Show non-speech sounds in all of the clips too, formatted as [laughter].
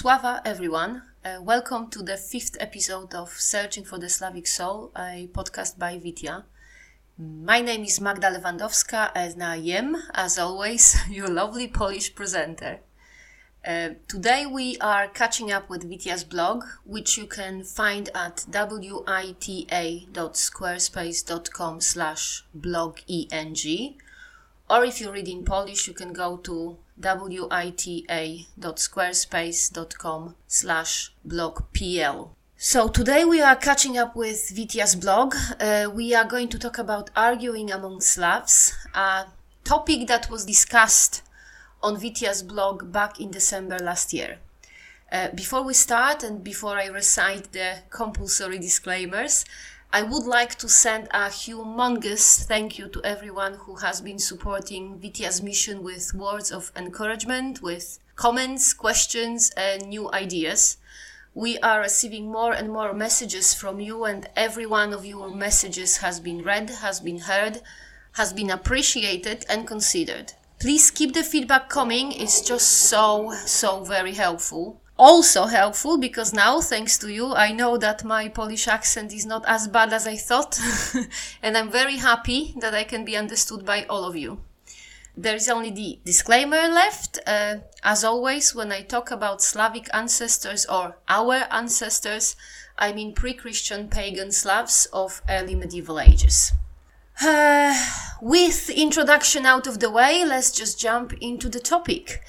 Sława, everyone. Uh, welcome to the fifth episode of Searching for the Slavic Soul, a podcast by Vitya. My name is Magda Lewandowska, and I am, as always, [laughs] your lovely Polish presenter. Uh, today we are catching up with Vitya's blog, which you can find at witia.squarespace.com slash blogeng. Or if you're reading Polish, you can go to witia.squarespace.com slash blogpl. So today we are catching up with Vitya's blog. Uh, we are going to talk about arguing among Slavs, a topic that was discussed on Vitya's blog back in December last year. Uh, before we start and before I recite the compulsory disclaimers, I would like to send a humongous thank you to everyone who has been supporting Vitya's mission with words of encouragement, with comments, questions, and new ideas. We are receiving more and more messages from you, and every one of your messages has been read, has been heard, has been appreciated and considered. Please keep the feedback coming, it's just so, so very helpful also helpful because now, thanks to you, I know that my Polish accent is not as bad as I thought, [laughs] and I'm very happy that I can be understood by all of you. There is only the disclaimer left. Uh, as always, when I talk about Slavic ancestors or our ancestors, I mean pre Christian pagan Slavs of early medieval ages. Uh, with introduction out of the way, let's just jump into the topic.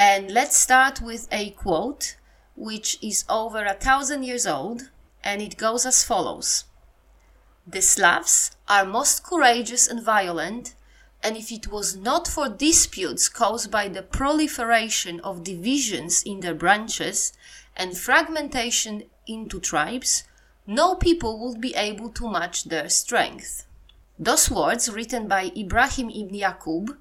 And let's start with a quote which is over a thousand years old, and it goes as follows The Slavs are most courageous and violent, and if it was not for disputes caused by the proliferation of divisions in their branches and fragmentation into tribes, no people would be able to match their strength. Those words, written by Ibrahim ibn Yaqub,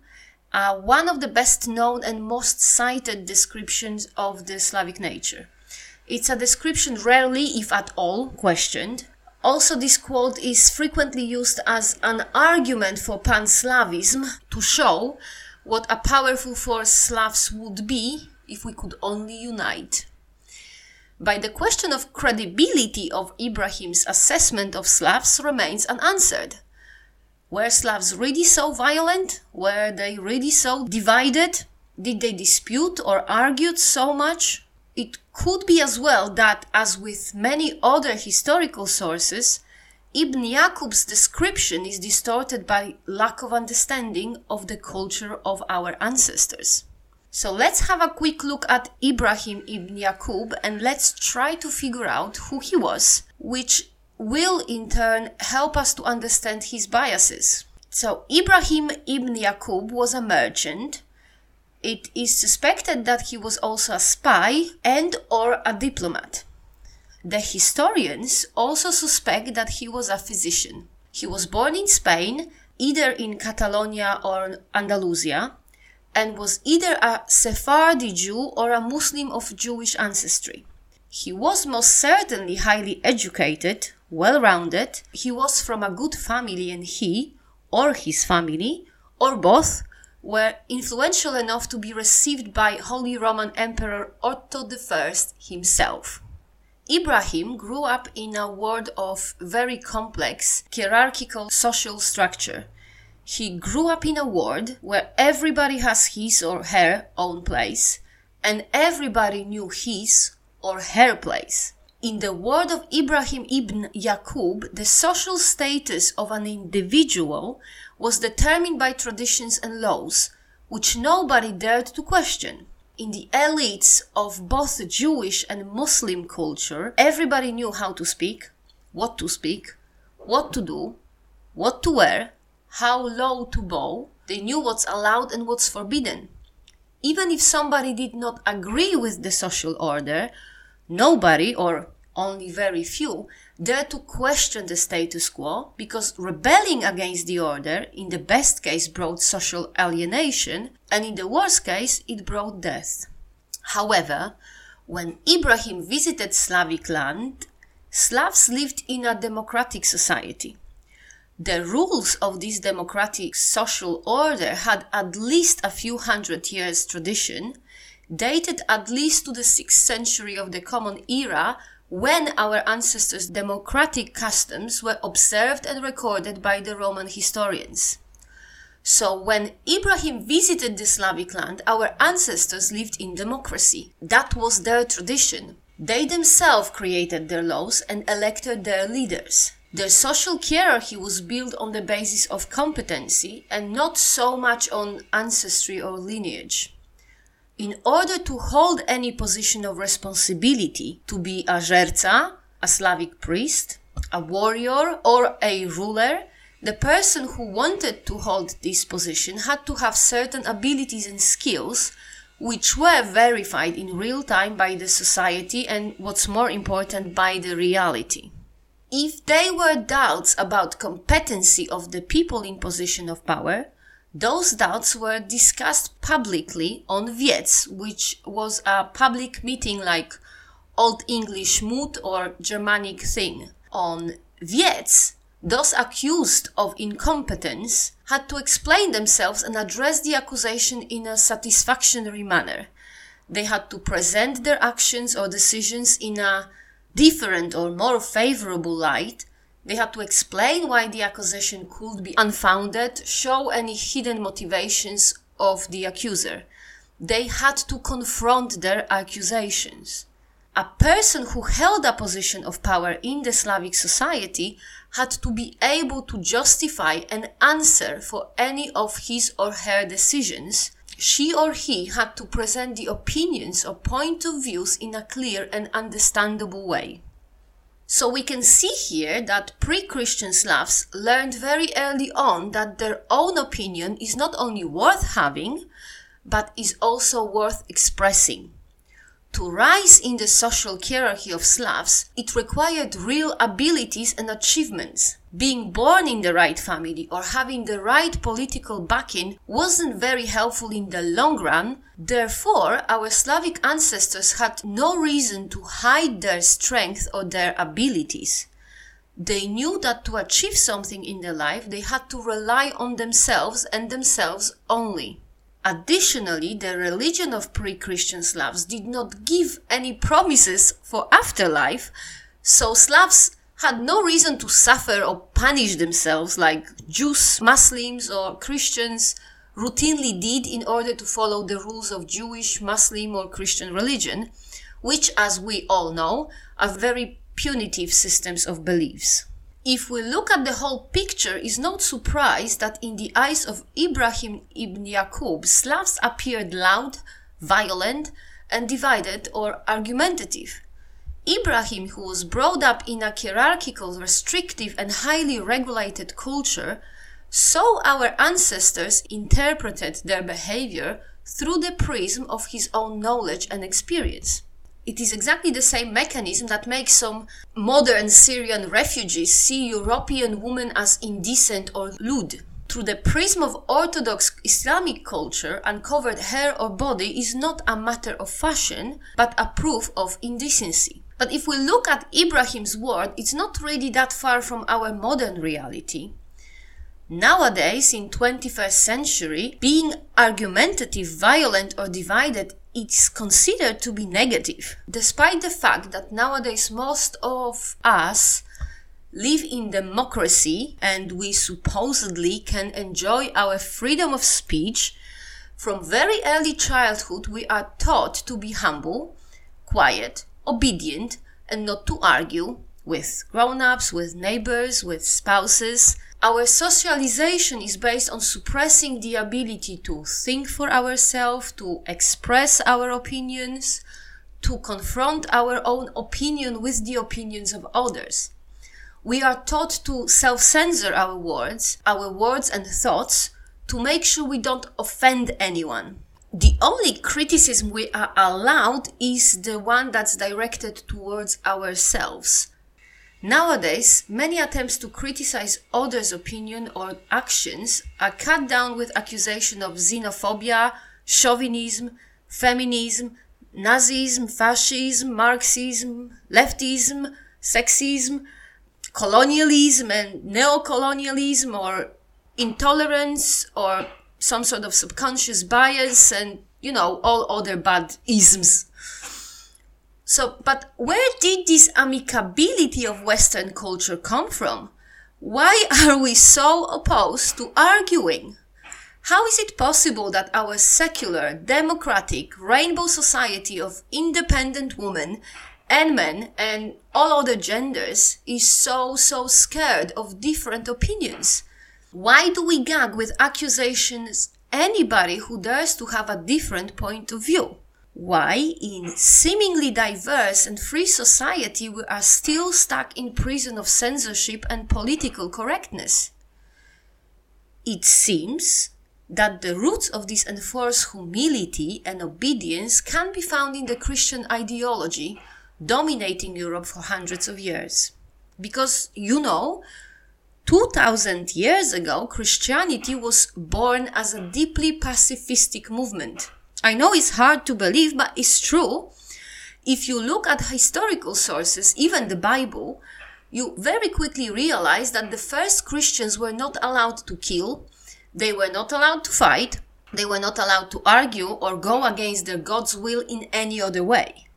uh, one of the best known and most cited descriptions of the Slavic nature. It's a description rarely, if at all, questioned. Also, this quote is frequently used as an argument for pan Slavism to show what a powerful force Slavs would be if we could only unite. But the question of credibility of Ibrahim's assessment of Slavs remains unanswered. Were Slavs really so violent? Were they really so divided? Did they dispute or argue so much? It could be as well that, as with many other historical sources, Ibn Yaqub's description is distorted by lack of understanding of the culture of our ancestors. So let's have a quick look at Ibrahim ibn Yaqub and let's try to figure out who he was, which will in turn help us to understand his biases. So, Ibrahim ibn Yaqub was a merchant. It is suspected that he was also a spy and or a diplomat. The historians also suspect that he was a physician. He was born in Spain, either in Catalonia or Andalusia, and was either a Sephardi Jew or a Muslim of Jewish ancestry. He was most certainly highly educated, well rounded, he was from a good family, and he, or his family, or both, were influential enough to be received by Holy Roman Emperor Otto I himself. Ibrahim grew up in a world of very complex hierarchical social structure. He grew up in a world where everybody has his or her own place, and everybody knew his or her place. In the word of Ibrahim ibn Yaqub, the social status of an individual was determined by traditions and laws, which nobody dared to question. In the elites of both Jewish and Muslim culture, everybody knew how to speak, what to speak, what to do, what to wear, how low to bow. They knew what's allowed and what's forbidden. Even if somebody did not agree with the social order, Nobody, or only very few, dare to question the status quo because rebelling against the order, in the best case, brought social alienation, and in the worst case, it brought death. However, when Ibrahim visited Slavic land, Slavs lived in a democratic society. The rules of this democratic social order had at least a few hundred years tradition, dated at least to the 6th century of the Common Era when our ancestors' democratic customs were observed and recorded by the Roman historians. So when Ibrahim visited the Slavic land, our ancestors lived in democracy. That was their tradition. They themselves created their laws and elected their leaders. Their social hierarchy was built on the basis of competency and not so much on ancestry or lineage. In order to hold any position of responsibility, to be a żerca, a Slavic priest, a warrior, or a ruler, the person who wanted to hold this position had to have certain abilities and skills which were verified in real time by the society and what's more important by the reality. If there were doubts about competency of the people in position of power, those doubts were discussed publicly on Wiec, which was a public meeting like Old English moot or Germanic thing. On Wiec, those accused of incompetence had to explain themselves and address the accusation in a satisfactory manner. They had to present their actions or decisions in a different or more favorable light, they had to explain why the accusation could be unfounded, show any hidden motivations of the accuser. They had to confront their accusations. A person who held a position of power in the Slavic society had to be able to justify and answer for any of his or her decisions. She or he had to present the opinions or point of views in a clear and understandable way. So we can see here that pre-Christian Slavs learned very early on that their own opinion is not only worth having, but is also worth expressing. To rise in the social hierarchy of Slavs, it required real abilities and achievements. Being born in the right family or having the right political backing wasn't very helpful in the long run. Therefore, our Slavic ancestors had no reason to hide their strength or their abilities. They knew that to achieve something in their life, they had to rely on themselves and themselves only. Additionally, the religion of pre-Christian Slavs did not give any promises for afterlife, so Slavs had no reason to suffer or punish themselves like Jews, Muslims, or Christians routinely did in order to follow the rules of Jewish, Muslim, or Christian religion, which, as we all know, are very punitive systems of beliefs. If we look at the whole picture, is not surprised that in the eyes of Ibrahim ibn Yaqub, Slavs appeared loud, violent, and divided or argumentative. Ibrahim, who was brought up in a hierarchical, restrictive, and highly regulated culture, saw our ancestors interpreted their behavior through the prism of his own knowledge and experience it is exactly the same mechanism that makes some modern Syrian refugees see European women as indecent or lewd. Through the prism of Orthodox Islamic culture, uncovered hair or body is not a matter of fashion, but a proof of indecency. But if we look at Ibrahim's word, it's not really that far from our modern reality. Nowadays, in 21st century, being argumentative, violent or divided it's considered to be negative, despite the fact that nowadays most of us live in democracy and we supposedly can enjoy our freedom of speech. From very early childhood, we are taught to be humble, quiet, obedient, and not to argue with grown ups, with neighbors, with spouses, our socialization is based on suppressing the ability to think for ourselves, to express our opinions, to confront our own opinion with the opinions of others. We are taught to self censor our words, our words and thoughts, to make sure we don't offend anyone. The only criticism we are allowed is the one that's directed towards ourselves. Nowadays, many attempts to criticize others' opinion or actions are cut down with accusation of xenophobia, chauvinism, feminism, Nazism, fascism, Marxism, leftism, sexism, colonialism and neo-colonialism or intolerance or some sort of subconscious bias and you know, all other bad isms. So, but where did this amicability of Western culture come from? Why are we so opposed to arguing? How is it possible that our secular, democratic, rainbow society of independent women and men and all other genders is so, so scared of different opinions? Why do we gag with accusations anybody who dares to have a different point of view? Why, in seemingly diverse and free society, we are still stuck in prison of censorship and political correctness? It seems that the roots of this enforced humility and obedience can be found in the Christian ideology dominating Europe for hundreds of years. Because, you know, 2000 years ago, Christianity was born as a deeply pacifistic movement. I know it's hard to believe, but it's true. If you look at historical sources, even the Bible, you very quickly realize that the first Christians were not allowed to kill, they were not allowed to fight, they were not allowed to argue or go against their God's will in any other way.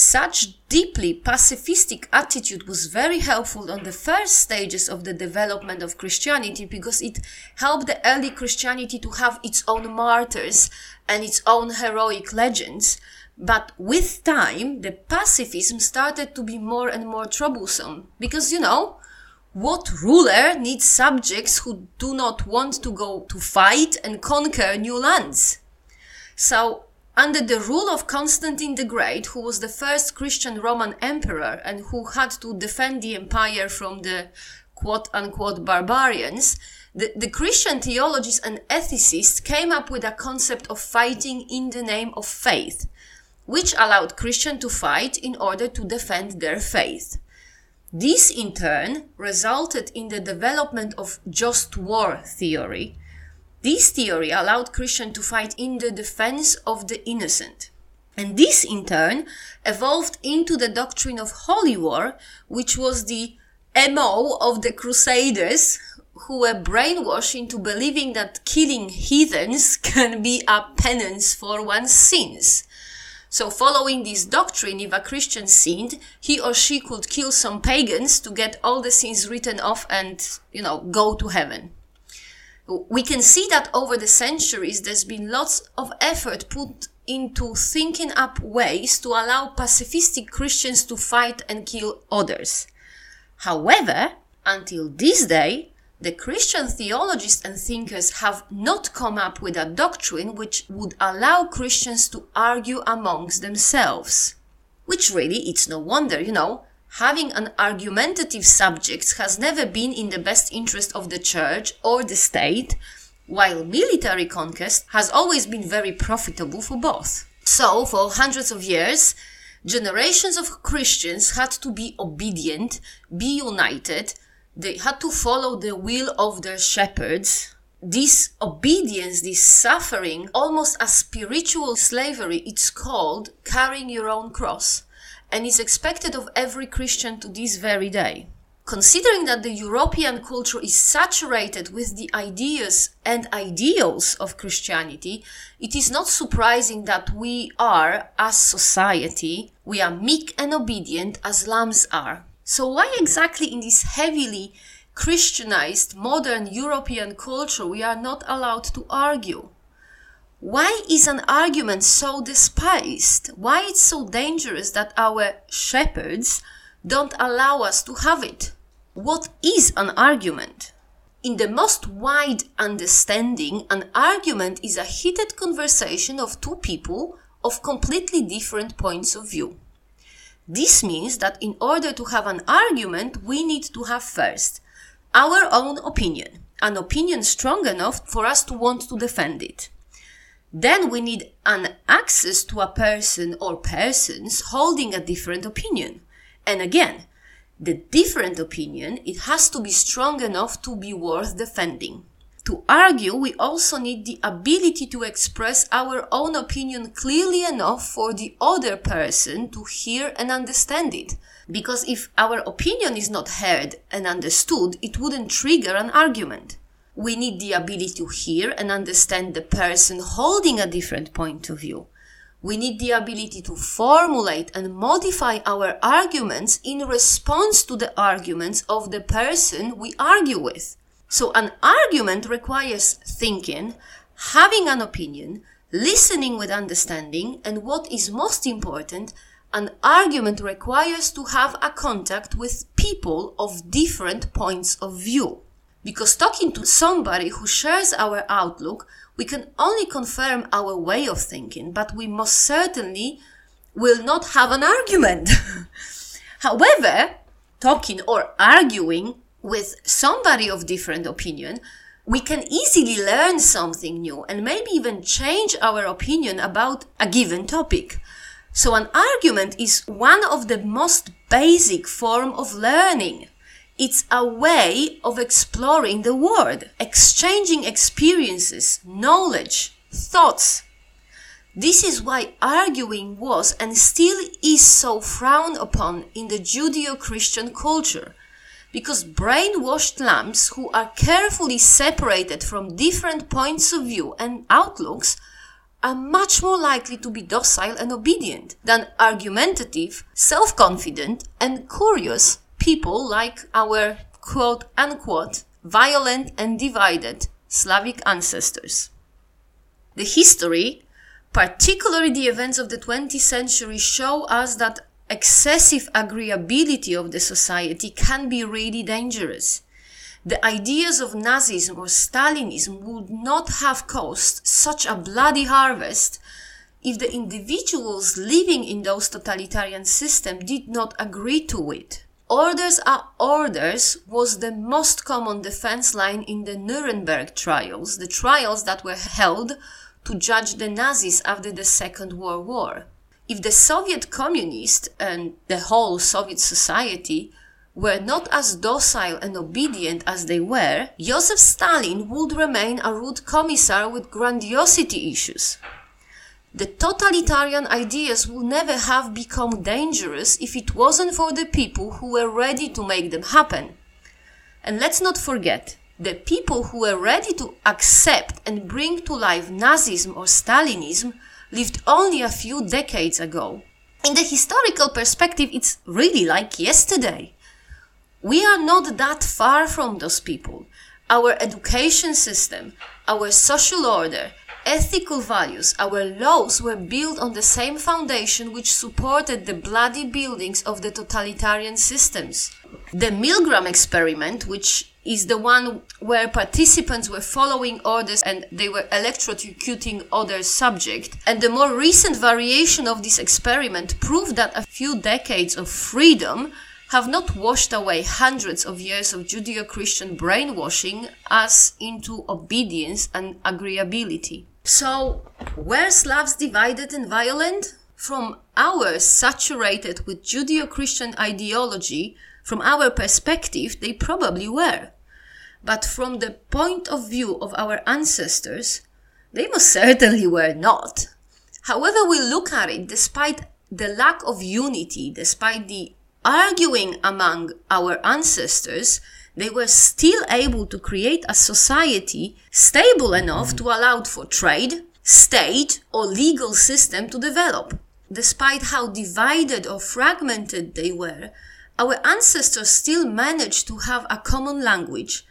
Such deeply pacifistic attitude was very helpful on the first stages of the development of Christianity because it helped the early Christianity to have its own martyrs and its own heroic legends. But with time, the pacifism started to be more and more troublesome because, you know, what ruler needs subjects who do not want to go to fight and conquer new lands? So under the rule of Constantine the Great, who was the first Christian Roman emperor and who had to defend the empire from the quote unquote barbarians, the, the Christian theologians and ethicists came up with a concept of fighting in the name of faith, which allowed Christians to fight in order to defend their faith. This in turn resulted in the development of just war theory, this theory allowed Christians to fight in the defense of the innocent. And this in turn evolved into the doctrine of holy war, which was the MO of the Crusaders who were brainwashed into believing that killing heathens [laughs] can be a penance for one's sins. So following this doctrine, if a Christian sinned, he or she could kill some pagans to get all the sins written off and, you know, go to heaven we can see that over the centuries there's been lots of effort put into thinking up ways to allow pacifistic Christians to fight and kill others. However, until this day, the Christian theologists and thinkers have not come up with a doctrine which would allow Christians to argue amongst themselves. Which really, it's no wonder, you know, having an argumentative subject has never been in the best interest of the church or the state, while military conquest has always been very profitable for both. So, for hundreds of years, generations of Christians had to be obedient, be united, they had to follow the will of their shepherds. This obedience, this suffering, almost a spiritual slavery, it's called carrying your own cross and is expected of every Christian to this very day. Considering that the European culture is saturated with the ideas and ideals of Christianity, it is not surprising that we are, as society, we are meek and obedient as lambs are. So why exactly in this heavily Christianized modern European culture we are not allowed to argue? Why is an argument so despised? Why it's so dangerous that our shepherds don't allow us to have it? What is an argument? In the most wide understanding, an argument is a heated conversation of two people of completely different points of view. This means that in order to have an argument, we need to have first our own opinion, an opinion strong enough for us to want to defend it. Then we need an access to a person or persons holding a different opinion. And again, the different opinion, it has to be strong enough to be worth defending. To argue, we also need the ability to express our own opinion clearly enough for the other person to hear and understand it. Because if our opinion is not heard and understood, it wouldn't trigger an argument. We need the ability to hear and understand the person holding a different point of view. We need the ability to formulate and modify our arguments in response to the arguments of the person we argue with. So an argument requires thinking, having an opinion, listening with understanding, and what is most important, an argument requires to have a contact with people of different points of view. Because talking to somebody who shares our outlook, we can only confirm our way of thinking, but we most certainly will not have an argument. [laughs] However, talking or arguing with somebody of different opinion, we can easily learn something new and maybe even change our opinion about a given topic. So an argument is one of the most basic form of learning. It's a way of exploring the world, exchanging experiences, knowledge, thoughts. This is why arguing was and still is so frowned upon in the Judeo-Christian culture. Because brainwashed lambs who are carefully separated from different points of view and outlooks are much more likely to be docile and obedient than argumentative, self-confident, and curious people like our quote unquote violent and divided Slavic ancestors. The history, particularly the events of the 20th century, show us that excessive agreeability of the society can be really dangerous the ideas of Nazism or Stalinism would not have caused such a bloody harvest if the individuals living in those totalitarian systems did not agree to it. Orders are orders was the most common defense line in the Nuremberg trials, the trials that were held to judge the Nazis after the Second World War. If the Soviet communists and the whole Soviet society were not as docile and obedient as they were, Joseph Stalin would remain a rude commissar with grandiosity issues. The totalitarian ideas would never have become dangerous if it wasn't for the people who were ready to make them happen. And let's not forget, the people who were ready to accept and bring to life Nazism or Stalinism lived only a few decades ago. In the historical perspective, it's really like yesterday. We are not that far from those people. Our education system, our social order, ethical values, our laws were built on the same foundation which supported the bloody buildings of the totalitarian systems. The Milgram experiment, which is the one where participants were following orders and they were electrocuting other subjects. And the more recent variation of this experiment proved that a few decades of freedom have not washed away hundreds of years of Judeo Christian brainwashing us into obedience and agreeability. So, were Slavs divided and violent? From our saturated with Judeo Christian ideology, from our perspective, they probably were. But from the point of view of our ancestors, they most certainly were not. However, we look at it, despite the lack of unity, despite the arguing among our ancestors, they were still able to create a society stable enough to allow for trade, state, or legal system to develop. Despite how divided or fragmented they were, our ancestors still managed to have a common language.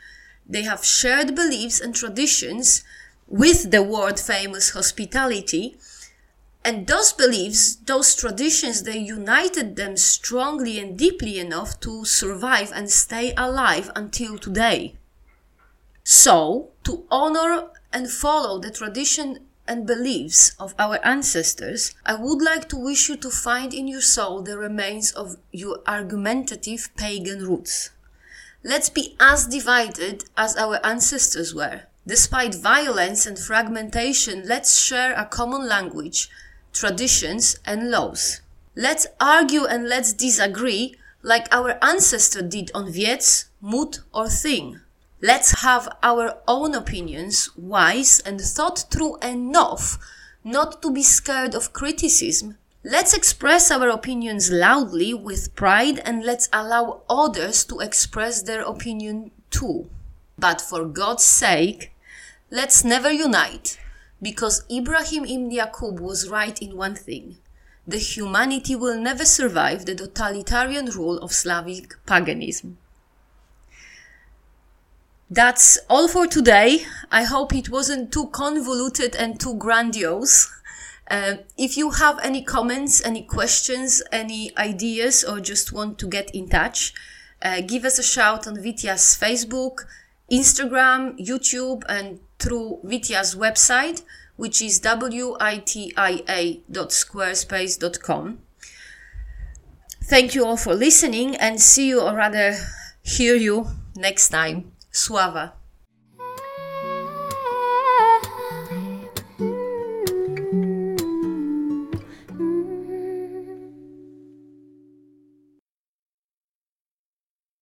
They have shared beliefs and traditions with the world famous hospitality and those beliefs, those traditions, they united them strongly and deeply enough to survive and stay alive until today. So, to honor and follow the tradition and beliefs of our ancestors, I would like to wish you to find in your soul the remains of your argumentative pagan roots. Let's be as divided as our ancestors were. Despite violence and fragmentation, let's share a common language traditions, and laws. Let's argue and let's disagree like our ancestor did on Wiec, Moot, or Thing. Let's have our own opinions, wise and thought through enough not to be scared of criticism. Let's express our opinions loudly with pride and let's allow others to express their opinion too. But for God's sake, let's never unite, because Ibrahim ibn Yaqub was right in one thing. The humanity will never survive the totalitarian rule of Slavic paganism. That's all for today. I hope it wasn't too convoluted and too grandiose. Uh, if you have any comments, any questions, any ideas, or just want to get in touch, uh, give us a shout on Vitya's Facebook, Instagram, YouTube, and through Vitya's website, which is witia.squarespace.com. Thank you all for listening and see you, or rather, hear you next time. Sława.